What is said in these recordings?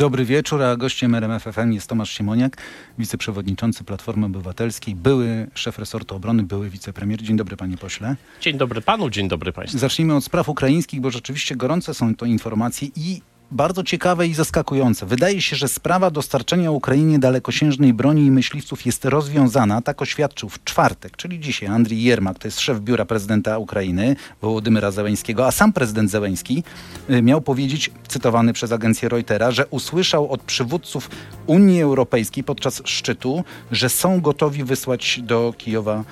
Dobry wieczór, a gościem RMFFM jest Tomasz Siemoniak, wiceprzewodniczący Platformy Obywatelskiej, były szef resortu obrony, były wicepremier. Dzień dobry panie pośle. Dzień dobry panu, dzień dobry państwu. Zacznijmy od spraw ukraińskich, bo rzeczywiście gorące są to informacje i bardzo ciekawe i zaskakujące. Wydaje się, że sprawa dostarczenia Ukrainie dalekosiężnej broni i myśliwców jest rozwiązana, tak oświadczył w czwartek, czyli dzisiaj Andrii Jermak, to jest szef biura prezydenta Ukrainy, Wołodymyra Zełęńskiego, a sam prezydent Zełęński y, miał powiedzieć, cytowany przez agencję Reutera, że usłyszał od przywódców Unii Europejskiej podczas szczytu, że są gotowi wysłać do Kijowa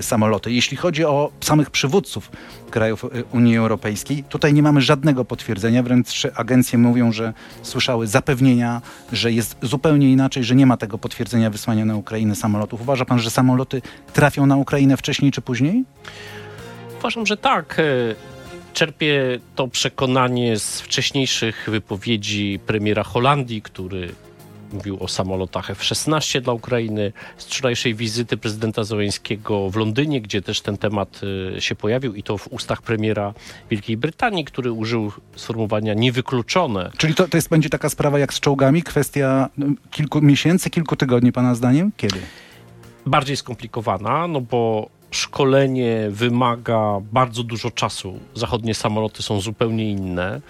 samoloty. Jeśli chodzi o samych przywódców krajów y, Unii Europejskiej, tutaj nie mamy żadnego potwierdzenia, wręcz agencje mówią, że słyszały zapewnienia, że jest zupełnie inaczej, że nie ma tego potwierdzenia wysłania na Ukrainę samolotów. Uważa pan, że samoloty trafią na Ukrainę wcześniej czy później? Uważam, że tak. E, czerpię to przekonanie z wcześniejszych wypowiedzi premiera Holandii, który mówił o samolotach F-16 dla Ukrainy, z wczorajszej wizyty prezydenta Zołańskiego w Londynie, gdzie też ten temat y, się pojawił i to w ustach premiera Wielkiej Brytanii, który użył sformułowania niewykluczone. Czyli to, to jest, będzie taka sprawa jak z czołgami, kwestia no, kilku miesięcy, kilku tygodni, pana zdaniem? Kiedy? Bardziej skomplikowana, no bo szkolenie wymaga bardzo dużo czasu. Zachodnie samoloty są zupełnie inne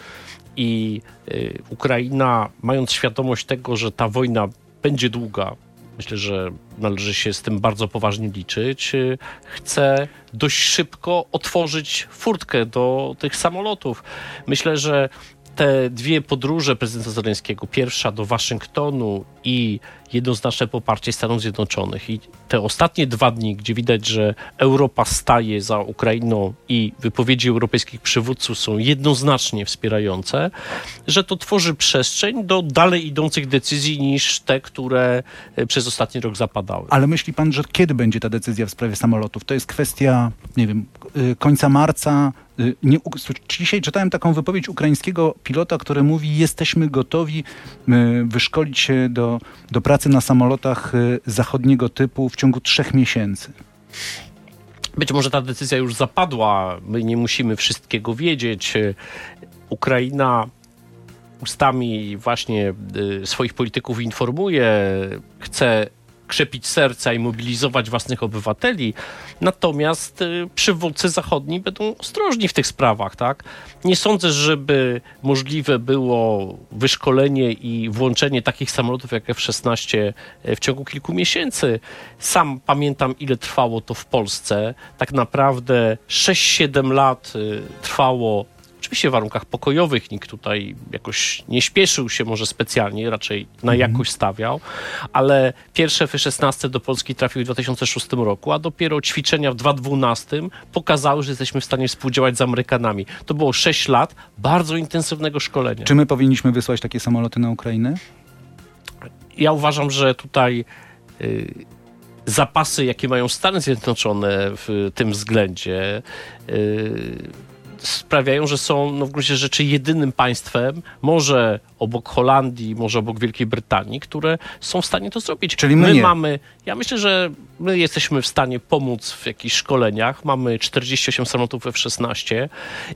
i y, Ukraina, mając świadomość tego, że ta wojna będzie długa, myślę, że należy się z tym bardzo poważnie liczyć, y, chce dość szybko otworzyć furtkę do tych samolotów. Myślę, że te dwie podróże prezydenta Zeleńskiego, pierwsza do Waszyngtonu i jednoznaczne poparcie Stanów Zjednoczonych. I te ostatnie dwa dni, gdzie widać, że Europa staje za Ukrainą i wypowiedzi europejskich przywódców są jednoznacznie wspierające, że to tworzy przestrzeń do dalej idących decyzji niż te, które e, przez ostatni rok zapadały. Ale myśli pan, że kiedy będzie ta decyzja w sprawie samolotów? To jest kwestia, nie wiem, y, końca marca, nie, dzisiaj czytałem taką wypowiedź ukraińskiego pilota, który mówi: Jesteśmy gotowi y, wyszkolić się do, do pracy na samolotach zachodniego typu w ciągu trzech miesięcy. Być może ta decyzja już zapadła, my nie musimy wszystkiego wiedzieć. Ukraina ustami właśnie swoich polityków informuje, chce krzepić serca i mobilizować własnych obywateli. Natomiast y, przywódcy zachodni będą ostrożni w tych sprawach, tak? Nie sądzę, żeby możliwe było wyszkolenie i włączenie takich samolotów jak F-16 y, w ciągu kilku miesięcy. Sam pamiętam, ile trwało to w Polsce. Tak naprawdę 6-7 lat y, trwało Oczywiście w warunkach pokojowych nikt tutaj jakoś nie śpieszył się może specjalnie, raczej na mhm. jakość stawiał, ale pierwsze F-16 do Polski trafiły w 2006 roku, a dopiero ćwiczenia w 2012 pokazały, że jesteśmy w stanie współdziałać z Amerykanami. To było 6 lat bardzo intensywnego szkolenia. Czy my powinniśmy wysłać takie samoloty na Ukrainę? Ja uważam, że tutaj... Yy, zapasy, jakie mają Stany Zjednoczone w tym względzie, yy, sprawiają, że są no, w gruncie rzeczy jedynym państwem, może obok Holandii, może obok Wielkiej Brytanii, które są w stanie to zrobić. Czyli my, my mamy, ja myślę, że my jesteśmy w stanie pomóc w jakichś szkoleniach. Mamy 48 samolotów F-16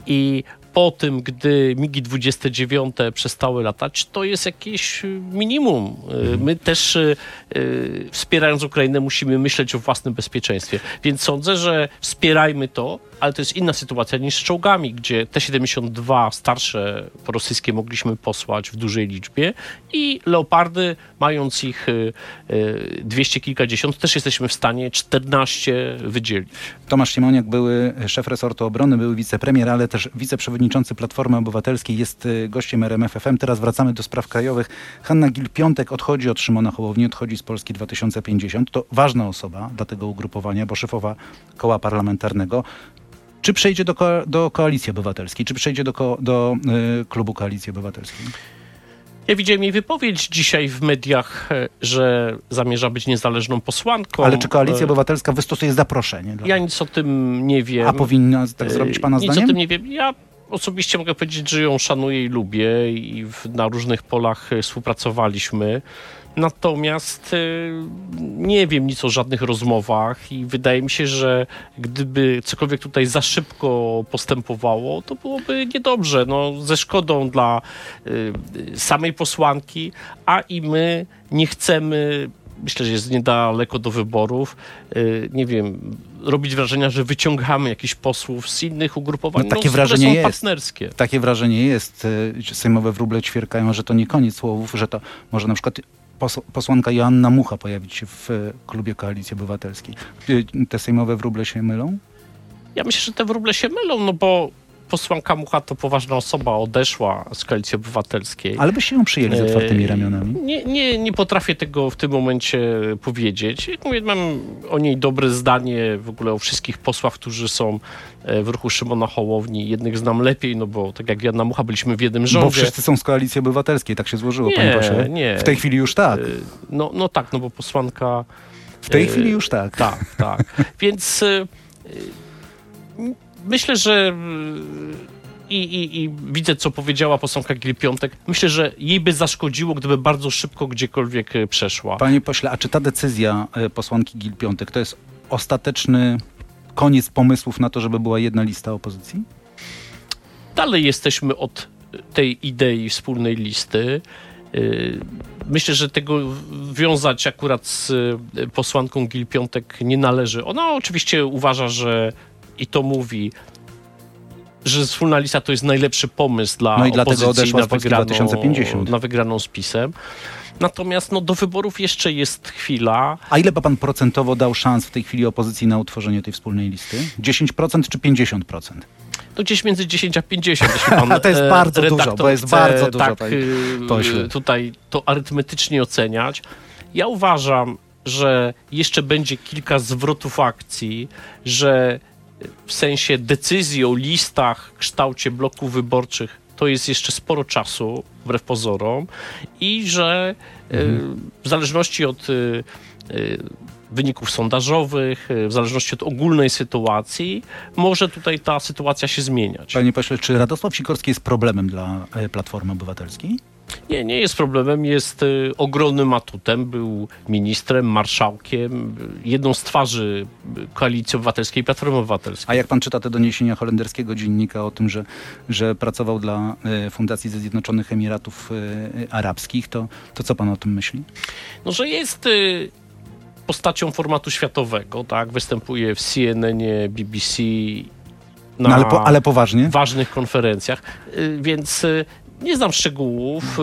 i po tym, gdy MIGI 29 przestały latać, to jest jakieś minimum. Mhm. My też y, wspierając Ukrainę musimy myśleć o własnym bezpieczeństwie. Więc sądzę, że wspierajmy to, ale to jest inna sytuacja niż z czołgami, gdzie T-72 starsze rosyjskie mogliśmy posłać w dużej liczbie i Leopardy, mając ich y, y, dwieście kilkadziesiąt, też jesteśmy w stanie 14 wydzielić. Tomasz Siemoniak, były szef resortu obrony, były wicepremier, ale też wiceprzewodniczący Platformy Obywatelskiej, jest y, gościem RMFFM. Teraz wracamy do spraw krajowych. Hanna Gil-Piątek odchodzi od Szymona Hołowni, odchodzi z Polski 2050. To ważna osoba dla tego ugrupowania, bo szefowa koła parlamentarnego. Czy przejdzie do, ko do Koalicji Obywatelskiej? Czy przejdzie do, ko do y, klubu Koalicji Obywatelskiej? Ja widziałem jej wypowiedź dzisiaj w mediach, e, że zamierza być niezależną posłanką. Ale czy Koalicja e, Obywatelska wystosuje zaproszenie? Ja nic o tym nie wiem. A powinna tak zrobić pana nic zdaniem? Nic o tym nie wiem. Ja osobiście mogę powiedzieć, że ją szanuję i lubię i w, na różnych polach współpracowaliśmy. Natomiast nie wiem nic o żadnych rozmowach i wydaje mi się, że gdyby cokolwiek tutaj za szybko postępowało, to byłoby niedobrze. No, ze szkodą dla samej posłanki, a i my nie chcemy myślę, że jest niedaleko do wyborów. Nie wiem, robić wrażenia, że wyciągamy jakichś posłów z innych ugrupowań, no, takie no, wrażenie są jest. partnerskie. Takie wrażenie jest. Sejmowe wróble ćwierkają, że to nie koniec słowów, że to może na przykład posłanka Joanna Mucha pojawić się w klubie Koalicji Obywatelskiej. Te sejmowe wróble się mylą? Ja myślę, że te wróble się mylą, no bo posłanka Mucha to poważna osoba, odeszła z Koalicji Obywatelskiej. Ale byście ją przyjęli z otwartymi ramionami? Nie, nie, nie potrafię tego w tym momencie powiedzieć. Jak mówię, mam o niej dobre zdanie w ogóle o wszystkich posłach, którzy są w ruchu Szymona Hołowni. Jednych znam lepiej, no bo tak jak Jana Mucha byliśmy w jednym rządzie. Bo wszyscy są z Koalicji Obywatelskiej, tak się złożyło, nie, panie pośle. Nie, W tej chwili już tak. No, no tak, no bo posłanka... W tej chwili już tak. Tak, tak. Więc myślę, że i, i, i, widzę, co powiedziała posłanka Gil-Piątek. Myślę, że jej by zaszkodziło, gdyby bardzo szybko gdziekolwiek przeszła. Panie pośle, a czy ta decyzja posłanki Gil-Piątek to jest ostateczny koniec pomysłów na to, żeby była jedna lista opozycji? Dalej jesteśmy od tej idei wspólnej listy. Myślę, że tego wiązać akurat z posłanką Gil-Piątek nie należy. Ona oczywiście uważa, że i to mówi, że wspólna lista to jest najlepszy pomysł dla no i opozycji na, wygraną, 2050. na wygraną z PiSem. Natomiast no, do wyborów jeszcze jest chwila. A ile by pan procentowo dał szans w tej chwili opozycji na utworzenie tej wspólnej listy? 10% czy 50%? No gdzieś między 10 a 50, jeśli pan to jest bardzo dużo, bo jest bardzo dużo. Tak, pośle. tutaj to arytmetycznie oceniać. Ja uważam, że jeszcze będzie kilka zwrotów akcji, że w sensie decyzji o listach, kształcie bloków wyborczych, to jest jeszcze sporo czasu, wbrew pozorom, i że mhm. w zależności od wyników sondażowych, w zależności od ogólnej sytuacji, może tutaj ta sytuacja się zmieniać. Panie pośle, czy Radosław Sikorski jest problemem dla Platformy Obywatelskiej? Nie, nie jest problemem, jest y, ogromnym atutem. Był ministrem, marszałkiem, jedną z twarzy Koalicji Obywatelskiej Platformy Obywatelskiej. A jak pan czyta te doniesienia holenderskiego dziennika o tym, że, że pracował dla y, Fundacji ze Zjednoczonych Emiratów y, Arabskich, to, to co pan o tym myśli? No, że jest postacią formatu światowego, tak? Występuje w CNN, BBC, na no, ale, po, ale poważnie? ważnych konferencjach, więc nie znam szczegółów. Y,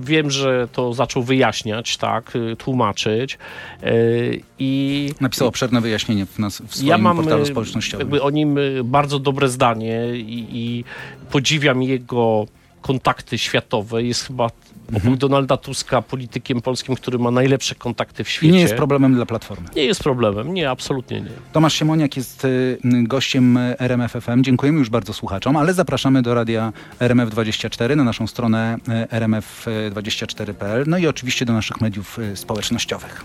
wiem, że to zaczął wyjaśniać, tak, y, tłumaczyć. Y, I Napisał obszerne wyjaśnienie w, nas, w swoim ja mam portalu społecznościowym. Jakby o nim bardzo dobre zdanie i, i podziwiam jego kontakty światowe. Jest chyba mhm. Donalda Tuska politykiem polskim, który ma najlepsze kontakty w świecie. I nie jest problemem dla Platformy. Nie jest problemem, nie, absolutnie nie. Tomasz Siemoniak jest y, gościem RMF FM. Dziękujemy już bardzo słuchaczom, ale zapraszamy do radia RMF24 na naszą stronę rmf24.pl, no i oczywiście do naszych mediów społecznościowych.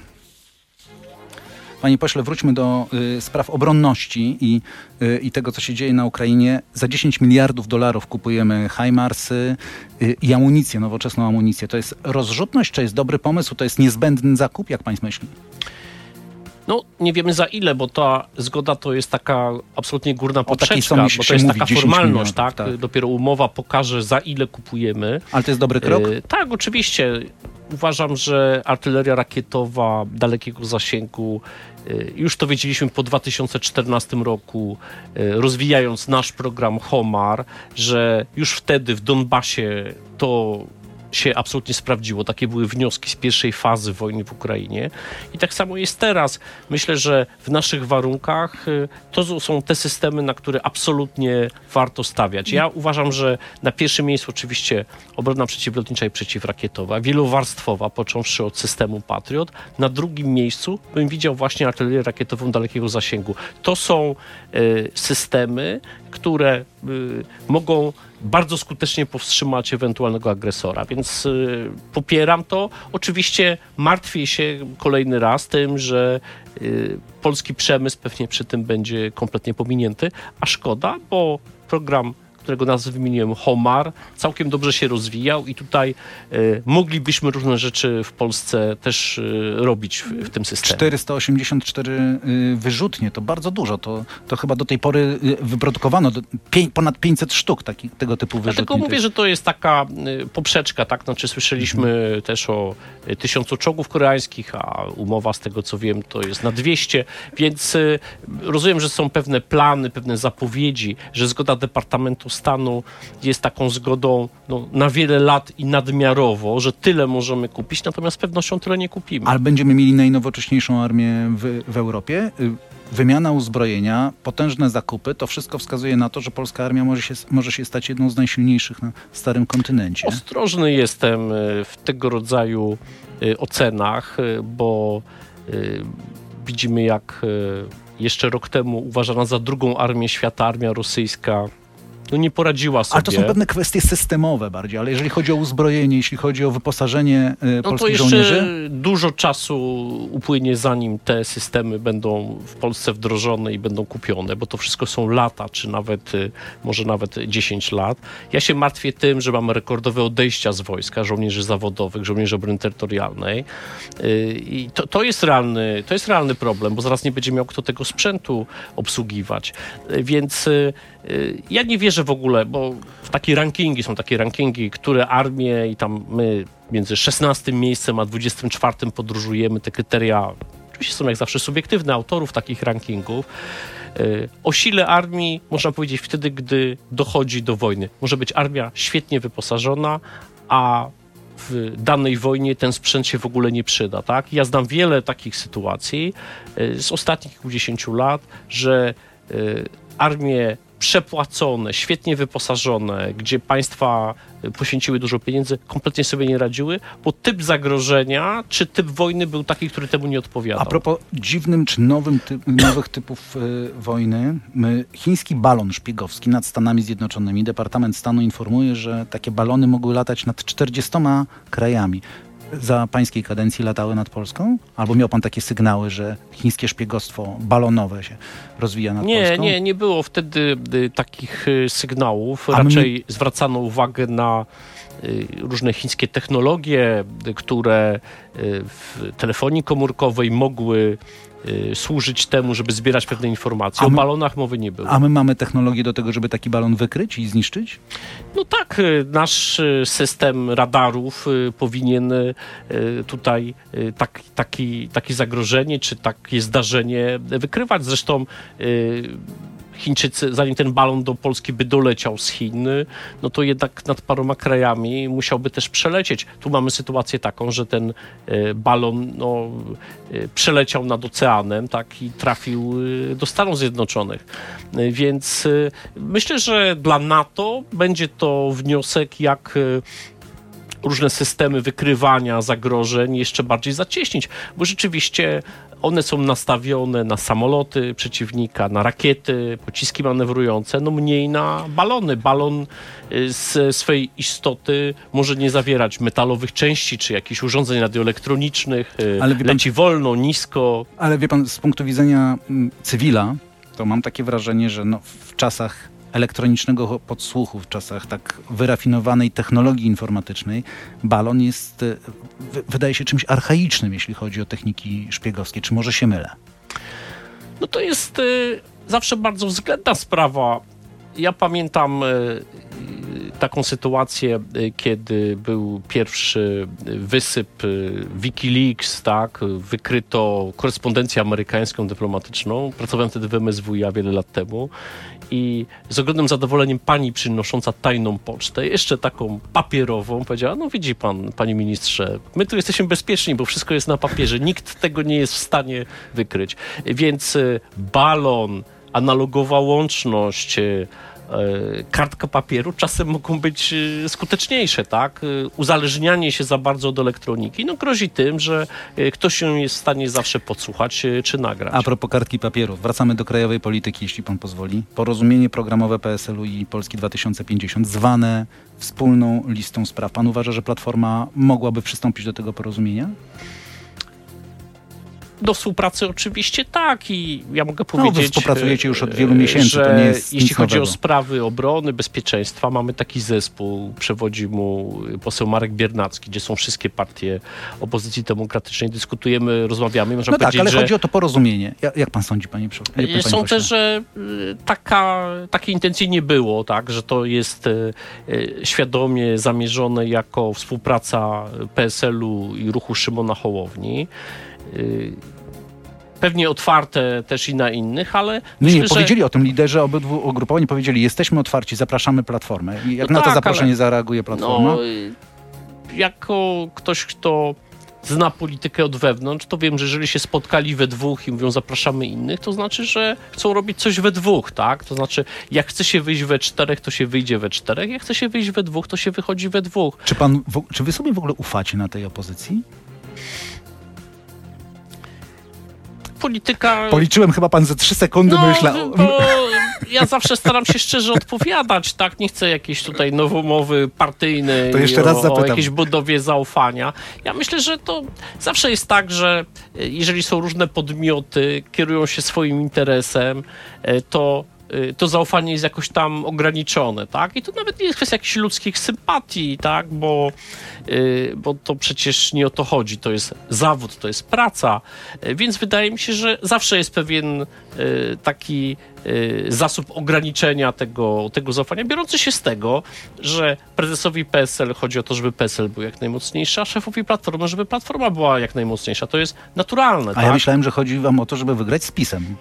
Panie pośle, wróćmy do y, spraw obronności i, y, i tego, co się dzieje na Ukrainie. Za 10 miliardów dolarów kupujemy HIMARSy y, i amunicję, nowoczesną amunicję. To jest rozrzutność, czy jest dobry pomysł? To jest niezbędny zakup? Jak pan myśli? No, nie wiemy za ile, bo ta zgoda to jest taka absolutnie górna poprzeczka, bo to jest taka formalność, tak? tak? Dopiero umowa pokaże, za ile kupujemy. Ale to jest dobry krok? E, tak, oczywiście. Uważam, że artyleria rakietowa dalekiego zasięgu już to wiedzieliśmy po 2014 roku, rozwijając nasz program HOMAR, że już wtedy w Donbasie to się absolutnie sprawdziło. Takie były wnioski z pierwszej fazy wojny w Ukrainie. I tak samo jest teraz. Myślę, że w naszych warunkach y, to są te systemy, na które absolutnie warto stawiać. Ja uważam, że na pierwszym miejscu oczywiście obrona przeciwlotnicza i przeciwrakietowa, wielowarstwowa, począwszy od systemu Patriot. Na drugim miejscu bym widział właśnie artylerię rakietową dalekiego zasięgu. To są y, systemy, które y, mogą bardzo skutecznie powstrzymać ewentualnego agresora. Więc y, popieram to. Oczywiście martwię się kolejny raz tym, że polski przemysł pewnie przy tym będzie kompletnie pominięty, a szkoda, bo program którego nazwę wymieniłem, Homar, całkiem dobrze się rozwijał i tutaj e, moglibyśmy różne rzeczy w Polsce też e, robić w, w tym systemie. 484 y, wyrzutnie, to bardzo dużo. To, to chyba do tej pory y, wyprodukowano pię, ponad 500 sztuk taki, tego typu wyrzutni. Dlatego mówię, że to jest taka y, poprzeczka, tak? Znaczy słyszeliśmy mhm. też o y, tysiącu czołgów koreańskich, a umowa z tego co wiem to jest na 200, więc y, rozumiem, że są pewne plany, pewne zapowiedzi, że zgoda Departamentu Stanu jest taką zgodą no, na wiele lat i nadmiarowo, że tyle możemy kupić, natomiast z pewnością tyle nie kupimy. Ale będziemy mieli najnowocześniejszą armię w, w Europie wymiana uzbrojenia, potężne zakupy, to wszystko wskazuje na to, że polska armia może się, może się stać jedną z najsilniejszych na starym kontynencie. Ostrożny jestem e, w tego rodzaju e, ocenach, bo widzimy jak jeszcze rok temu uważana za drugą armię świata armia rosyjska no nie poradziła sobie. Ale to są pewne kwestie systemowe bardziej, ale jeżeli chodzi o uzbrojenie, jeśli chodzi o wyposażenie y, no polskich to jeszcze żołnierzy... dużo czasu upłynie zanim te systemy będą w Polsce wdrożone i będą kupione, bo to wszystko są lata, czy nawet, y, może nawet 10 lat. Ja się martwię tym, że mamy rekordowe odejścia z wojska, żołnierzy zawodowych, żołnierzy obrony terytorialnej y, i to, to, jest realny, to jest realny problem, bo zaraz nie będzie miał kto tego sprzętu obsługiwać. Więc ja nie wierzę w ogóle, bo takie rankingi są takie rankingi, które armie i tam my między 16 miejscem a 24 podróżujemy. Te kryteria oczywiście są jak zawsze subiektywne autorów takich rankingów. Y, o sile armii można powiedzieć wtedy, gdy dochodzi do wojny. Może być armia świetnie wyposażona, a w danej wojnie ten sprzęt się w ogóle nie przyda. Tak? Ja znam wiele takich sytuacji y, z ostatnich kilkudziesięciu lat, że y, armie przepłacone, świetnie wyposażone, gdzie państwa poświęciły dużo pieniędzy, kompletnie sobie nie radziły, bo typ zagrożenia czy typ wojny był taki, który temu nie odpowiadał. A propos dziwnym czy nowym typ, nowych typów y, wojny, chiński balon szpiegowski nad Stanami Zjednoczonymi, Departament Stanu informuje, że takie balony mogły latać nad 40 krajami za pańskiej kadencji latały nad Polską? Albo miał pan takie sygnały, że chińskie szpiegostwo balonowe się rozwija nad nie, Polską? Nie, nie było wtedy y, takich y, sygnałów. Raczej my... zwracano uwagę na y, różne chińskie technologie, które w telefonii komórkowej mogły służyć temu, żeby zbierać pewne informacje. My, o balonach mowy nie było. A my mamy technologię do tego, żeby taki balon wykryć i zniszczyć? No tak, y, nasz y, system radarów powinien tutaj tak, taki, takie zagrożenie czy takie zdarzenie wykrywać. Zresztą Chińczycy, zanim ten balon do Polski by doleciał z Chin, no to jednak nad paroma krajami musiałby też przelecieć. Tu mamy sytuację taką, że ten e, balon no, e, przeleciał nad oceanem tak, i trafił e, do Stanów Zjednoczonych. Więc myślę, że dla NATO będzie to wniosek, jak różne systemy wykrywania zagrożeń jeszcze bardziej zacieśnić, bo rzeczywiście one są nastawione na samoloty przeciwnika, na rakiety, pociski manewrujące, no mniej na balony. Balon y, z swej istoty może nie zawierać metalowych części czy jakichś urządzeń radioelektronicznych, y, ale pan, leci wolno, nisko. Ale wie pan, z punktu widzenia mm, cywila, to mam takie wrażenie, że no, w czasach elektronicznego podsłuchu, w czasach tak wyrafinowanej technologii informatycznej, balon jest, e, wydaje się czymś archaicznym, jeśli chodzi o techniki szpiegowskie. Czy może się mylę? No to jest y, zawsze bardzo względna sprawa. Ja pamiętam y, taką sytuację, kiedy był pierwszy wysyp Wikileaks, tak, wykryto korespondencję amerykańską dyplomatyczną. Pracowałem wtedy w MSWiA wiele lat temu i z ogromnym zadowoleniem pani przynosząca tajną pocztę, jeszcze taką papierową, powiedziała, no widzi pan, panie ministrze, my tu jesteśmy bezpieczni, bo wszystko jest na papierze, nikt tego nie jest w stanie wykryć. Więc e, balon, analogowa łączność, e, kartka papieru czasem mogą być e, skuteczniejsze, tak? E, uzależnianie się za bardzo od elektroniki no, grozi tym, że ktoś się jest w stanie zawsze podsłuchać czy nagrać. A propos kartki papieru, wracamy do krajowej polityki, jeśli pan pozwoli. Porozumienie programowe PSL-u i Polski 2050 zwane wspólną listą spraw. Pan uważa, że Platforma mogłaby przystąpić do tego porozumienia? Do współpracy oczywiście tak i ja mogę No, wy powiedzieć, współpracujecie już od e, wielu miesięcy, że jeśli chodzi nowego. o sprawy obrony, bezpieczeństwa, mamy taki zespół, przewodzi mu poseł Marek Biernacki, gdzie są wszystkie partie opozycji demokratycznej, dyskutujemy, rozmawiamy. Można No tak, powiedzieć, ale że chodzi o to porozumienie. Ja- Jak pan sądzi, panie przewodniczący? panie Sądzę, że y, taka, takiej intencji nie było, tak, że to jest świadomie zamierzone jako współpraca PSL-u i ruchu Szymona Hołowni. Pewnie otwarte też i na innych, ale Nie, myślę, nie, że powiedzieli o tym liderzy obydwu ugrupowań, powiedzieli, jesteśmy otwarci, zapraszamy Platformę. I jak No na to tak, zaproszenie ale- zareaguje Platforma? no, y, jako ktoś, kto zna politykę od wewnątrz, to wiem, że jeżeli się spotkali we dwóch i mówią zapraszamy innych, to znaczy, że chcą robić coś we dwóch, tak? To znaczy, jak chce się wyjść we czterech, to się wyjdzie we czterech, jak chce się wyjść we dwóch, to się wychodzi we dwóch. Czy, pan, czy wy sobie w ogóle ufacie na tej opozycji? Polityka... Policzyłem chyba pan ze trzy sekundy, No, myślę. bo ja zawsze staram się szczerze odpowiadać, tak? Nie chcę jakiejś tutaj nowomowy partyjnej To jeszcze raz o, o jakiejś budowie zaufania. Ja myślę, że to zawsze jest tak, że e, jeżeli są różne podmioty, kierują się swoim interesem, e, to to zaufanie jest jakoś tam ograniczone, tak? I to nawet nie jest kwestia jakichś ludzkich sympatii, tak? Bo, y, bo to przecież nie o to chodzi. To jest zawód, to jest praca. Y, Więc wydaje mi się, że zawsze jest pewien y, taki y, zasób ograniczenia tego, tego zaufania, biorący się z tego, że prezesowi PSL chodzi o to, żeby PSL był jak najmocniejszy, a szefowi Platformy, żeby Platforma była jak najmocniejsza. To jest naturalne, A tak? ja myślałem, że chodzi wam o to, żeby wygrać z PiSem.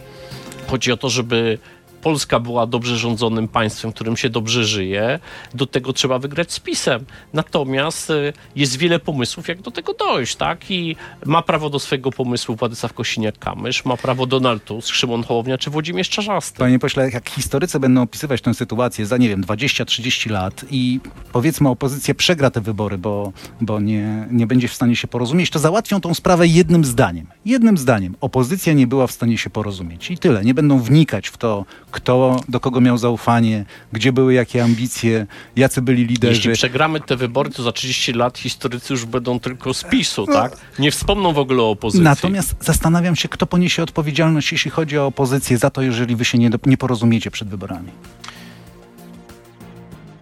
Chodzi o to, żeby Polska była dobrze rządzonym państwem, którym się dobrze żyje. Do tego trzeba wygrać z PiSem. Natomiast y, jest wiele pomysłów, jak do tego dojść, tak? I ma prawo do swojego pomysłu Władysław Kosiniak-Kamysz, ma prawo Donald Tusk, Szymon Hołownia czy Włodzimierz Czarzasty. Panie pośle, jak historycy będą opisywać tę sytuację za, nie wiem, 20-30 lat i powiedzmy opozycja przegra te wybory, bo, bo nie, nie będzie w stanie się porozumieć, to załatwią tą sprawę jednym zdaniem. Jednym zdaniem. Opozycja nie była w stanie się porozumieć. I tyle. Nie będą wnikać w to, kto do kogo miał zaufanie, gdzie były jakie ambicje, jacy byli liderzy. Jeśli przegramy te wybory, to za 30 lat historycy już będą tylko z PiSu, tak? Nie wspomną w ogóle o opozycji. Natomiast zastanawiam się, kto poniesie odpowiedzialność, jeśli chodzi o opozycję, za to, jeżeli wy się nie, nie porozumiecie przed wyborami.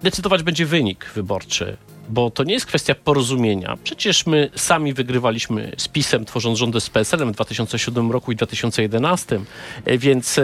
decydować będzie wynik wyborczy, bo to nie jest kwestia porozumienia. Przecież my sami wygrywaliśmy z PiSem, tworząc rządy z PSL-em w 2007 roku i 2011, e, więc e,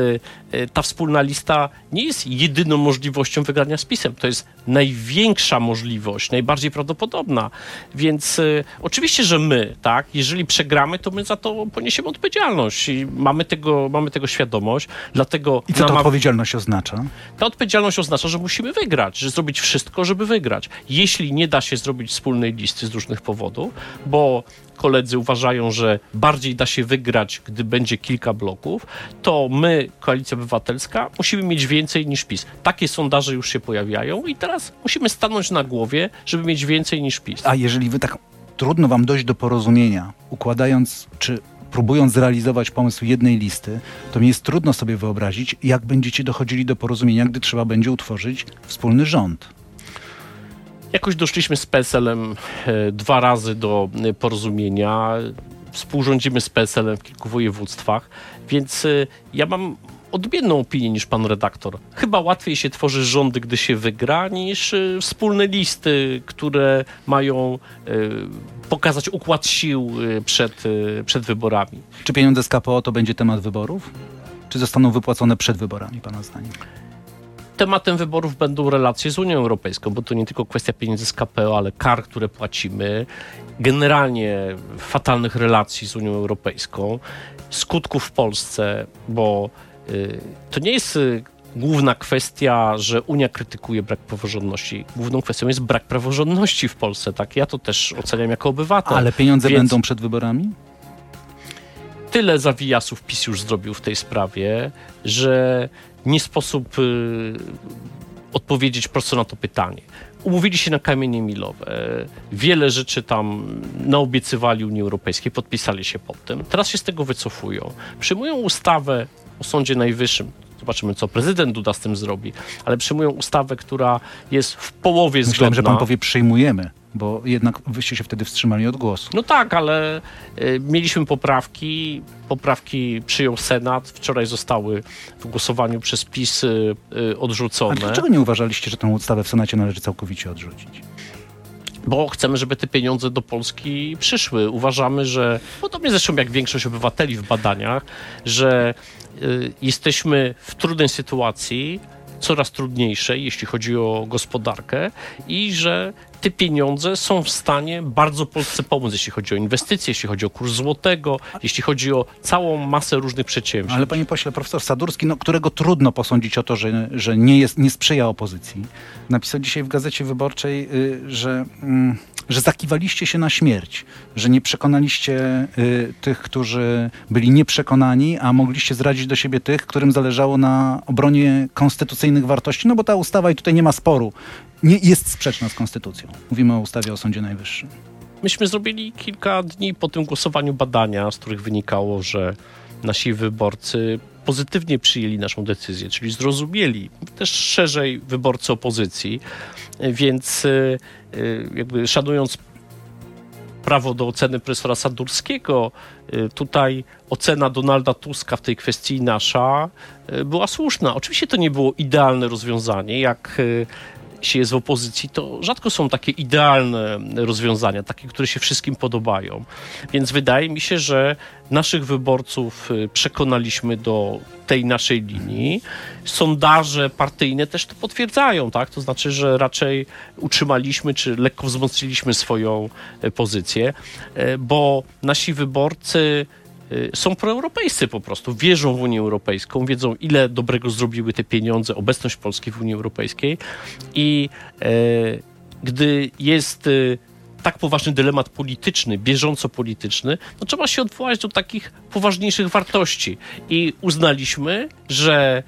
ta wspólna lista nie jest jedyną możliwością wygrania z PiSem. To jest największa możliwość, najbardziej prawdopodobna. Więc e, oczywiście, że my, tak, jeżeli przegramy, to my za to poniesiemy odpowiedzialność i mamy tego, mamy tego świadomość. Dlatego I co ta namawia- odpowiedzialność oznacza? ta odpowiedzialność oznacza, że musimy wygrać, że zrobić wszystko, żeby wygrać. Jeśli nie da się zrobić wspólnej listy z różnych powodów, bo koledzy uważają, że bardziej da się wygrać, gdy będzie kilka bloków, to my, Koalicja Obywatelska, musimy mieć więcej niż PiS. Takie sondaże już się pojawiają i teraz musimy stanąć na głowie, żeby mieć więcej niż PiS. A jeżeli wy tak trudno wam dojść do porozumienia, układając czy próbując zrealizować pomysł jednej listy, to mi jest trudno sobie wyobrazić, jak będziecie dochodzili do porozumienia, gdy trzeba będzie utworzyć wspólny rząd. Jakoś doszliśmy z PSL-em e, dwa razy do e, porozumienia. Współrządzimy z PSL-em w kilku województwach, więc e, ja mam odmienną opinię niż pan redaktor. Chyba łatwiej się tworzy rządy, gdy się wygra, niż wspólne listy, które mają pokazać układ sił przed, przed wyborami. Czy pieniądze z KPO to będzie temat wyborów? Czy zostaną wypłacone przed wyborami, pana zdaniem? Tematem wyborów będą relacje z Unią Europejską, bo to nie tylko kwestia pieniędzy z KPO, ale kar, które płacimy, generalnie fatalnych relacji z Unią Europejską, skutków w Polsce, bo y, to nie jest y, główna kwestia, że Unia krytykuje brak praworządności. Główną kwestią jest brak praworządności w Polsce, tak? Ja to też oceniam jako obywatel. Ale pieniądze Więc- będą przed wyborami? Tyle zawijasów PiS już zrobił w tej sprawie, że nie sposób y, odpowiedzieć prosto na to pytanie. Umówili się na kamienie milowe. Wiele rzeczy tam naobiecywali Unii Europejskiej, podpisali się pod tym. Teraz się z tego wycofują. Przyjmują ustawę o Sądzie Najwyższym. Zobaczymy, co prezydent Duda z tym zrobi. Ale przyjmują ustawę, która jest w połowie Myślałem, zgodna. że pan powie przyjmujemy, bo jednak wyście się wtedy wstrzymali od głosu. No tak, ale y, mieliśmy poprawki. Poprawki przyjął Senat. Wczoraj zostały w głosowaniu przez PiS y, y, A odrzucone. dlaczego nie uważaliście, że tę ustawę w Senacie należy całkowicie odrzucić? Bo chcemy, żeby te pieniądze do Polski przyszły. Uważamy, że podobnie zresztą jak większość obywateli w badaniach, że jesteśmy w trudnej sytuacji, coraz trudniejszej, jeśli chodzi o gospodarkę i że te pieniądze są w stanie bardzo Polsce pomóc, jeśli chodzi o inwestycje, jeśli chodzi o kurs złotego, jeśli chodzi o całą masę różnych przedsięwzięć. Ale panie pośle, profesor Sadurski, no, którego trudno posądzić o to, że, że nie, jest, nie sprzyja opozycji, napisał dzisiaj w Gazecie Wyborczej, y, że, mm, że zakiwaliście się na śmierć, że nie przekonaliście y, tych, którzy byli nieprzekonani, a mogliście zradzić do siebie tych, którym zależało na obronie konstytucyjnych wartości, no bo ta ustawa, i tutaj nie ma sporu, nie jest sprzeczna z konstytucją. Mówimy o ustawie o Sądzie Najwyższym. Myśmy zrobili kilka dni po tym głosowaniu badania, z których wynikało, że nasi wyborcy pozytywnie przyjęli naszą decyzję, czyli zrozumieli też szerzej wyborcy opozycji, więc y, y, jakby szanując prawo do oceny profesora Sadurskiego, y, tutaj ocena Donalda Tuska w tej kwestii nasza była słuszna. Oczywiście to nie było idealne rozwiązanie, jak się jest w opozycji, to rzadko są takie idealne rozwiązania, takie, które się wszystkim podobają. Więc wydaje mi się, że naszych wyborców y, przekonaliśmy do tej naszej linii. Sondaże partyjne też to potwierdzają, tak? To znaczy, że raczej utrzymaliśmy czy lekko wzmocniliśmy swoją y, pozycję, y, bo nasi wyborcy są proeuropejscy po prostu, wierzą w Unię Europejską, wiedzą ile dobrego zrobiły te pieniądze, obecność Polski w Unii Europejskiej. I e, gdy jest e, tak poważny dylemat polityczny, bieżąco polityczny, no trzeba się odwołać do takich poważniejszych wartości. I uznaliśmy, że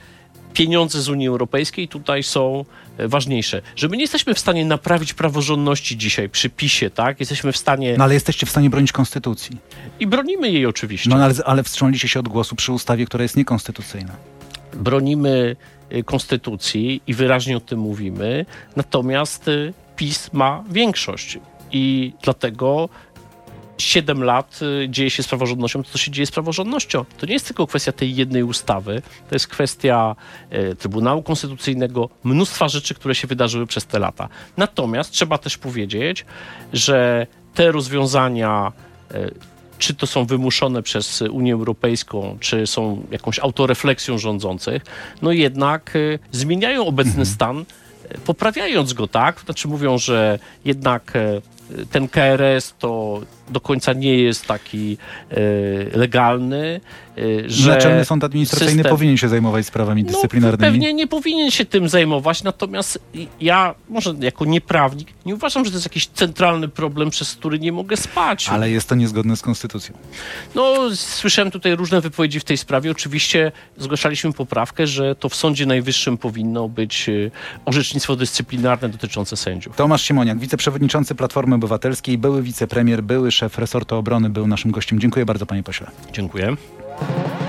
pieniądze z Unii Europejskiej tutaj są e, ważniejsze. Że my nie jesteśmy w stanie naprawić praworządności dzisiaj przy PiSie, tak? Jesteśmy w stanie No ale jesteście w stanie bronić konstytucji. i bronimy jej oczywiście. No ale, ale wstrzymaliście się od głosu przy ustawie, która jest niekonstytucyjna. bronimy y, konstytucji i wyraźnie o tym mówimy, natomiast y, PiS ma większość i dlatego 7 lat y, dzieje się z praworządnością, to co się dzieje z praworządnością. To nie jest tylko kwestia tej jednej ustawy, to jest kwestia e, Trybunału Konstytucyjnego, mnóstwa rzeczy, które się wydarzyły przez te lata. Natomiast trzeba też powiedzieć, że te rozwiązania e, czy to są wymuszone przez Unię Europejską, czy są jakąś autorefleksją rządzących, no jednak y, zmieniają obecny stan, y, poprawiając go, tak? Znaczy mówią, że jednak y, ten KRS to do końca nie jest taki y, legalny, że Naczelny Sąd Administracyjny system- powinien się zajmować sprawami no, dyscyplinarnymi. pewnie nie powinien się tym zajmować, natomiast ja, może jako nieprawnik, nie uważam, że to jest jakiś centralny problem, przez który nie mogę spać. Ale jest to niezgodne z konstytucją. No, słyszałem tutaj różne wypowiedzi w tej sprawie. Oczywiście zgłaszaliśmy poprawkę, że to w Sądzie Najwyższym powinno być y, orzecznictwo dyscyplinarne dotyczące sędziów. Tomasz Siemoniak, wiceprzewodniczący Platformy Obywatelskiej, były wicepremier, były szef resortu obrony, był naszym gościem. Dziękuję bardzo, panie pośle. Dziękuję. Bye.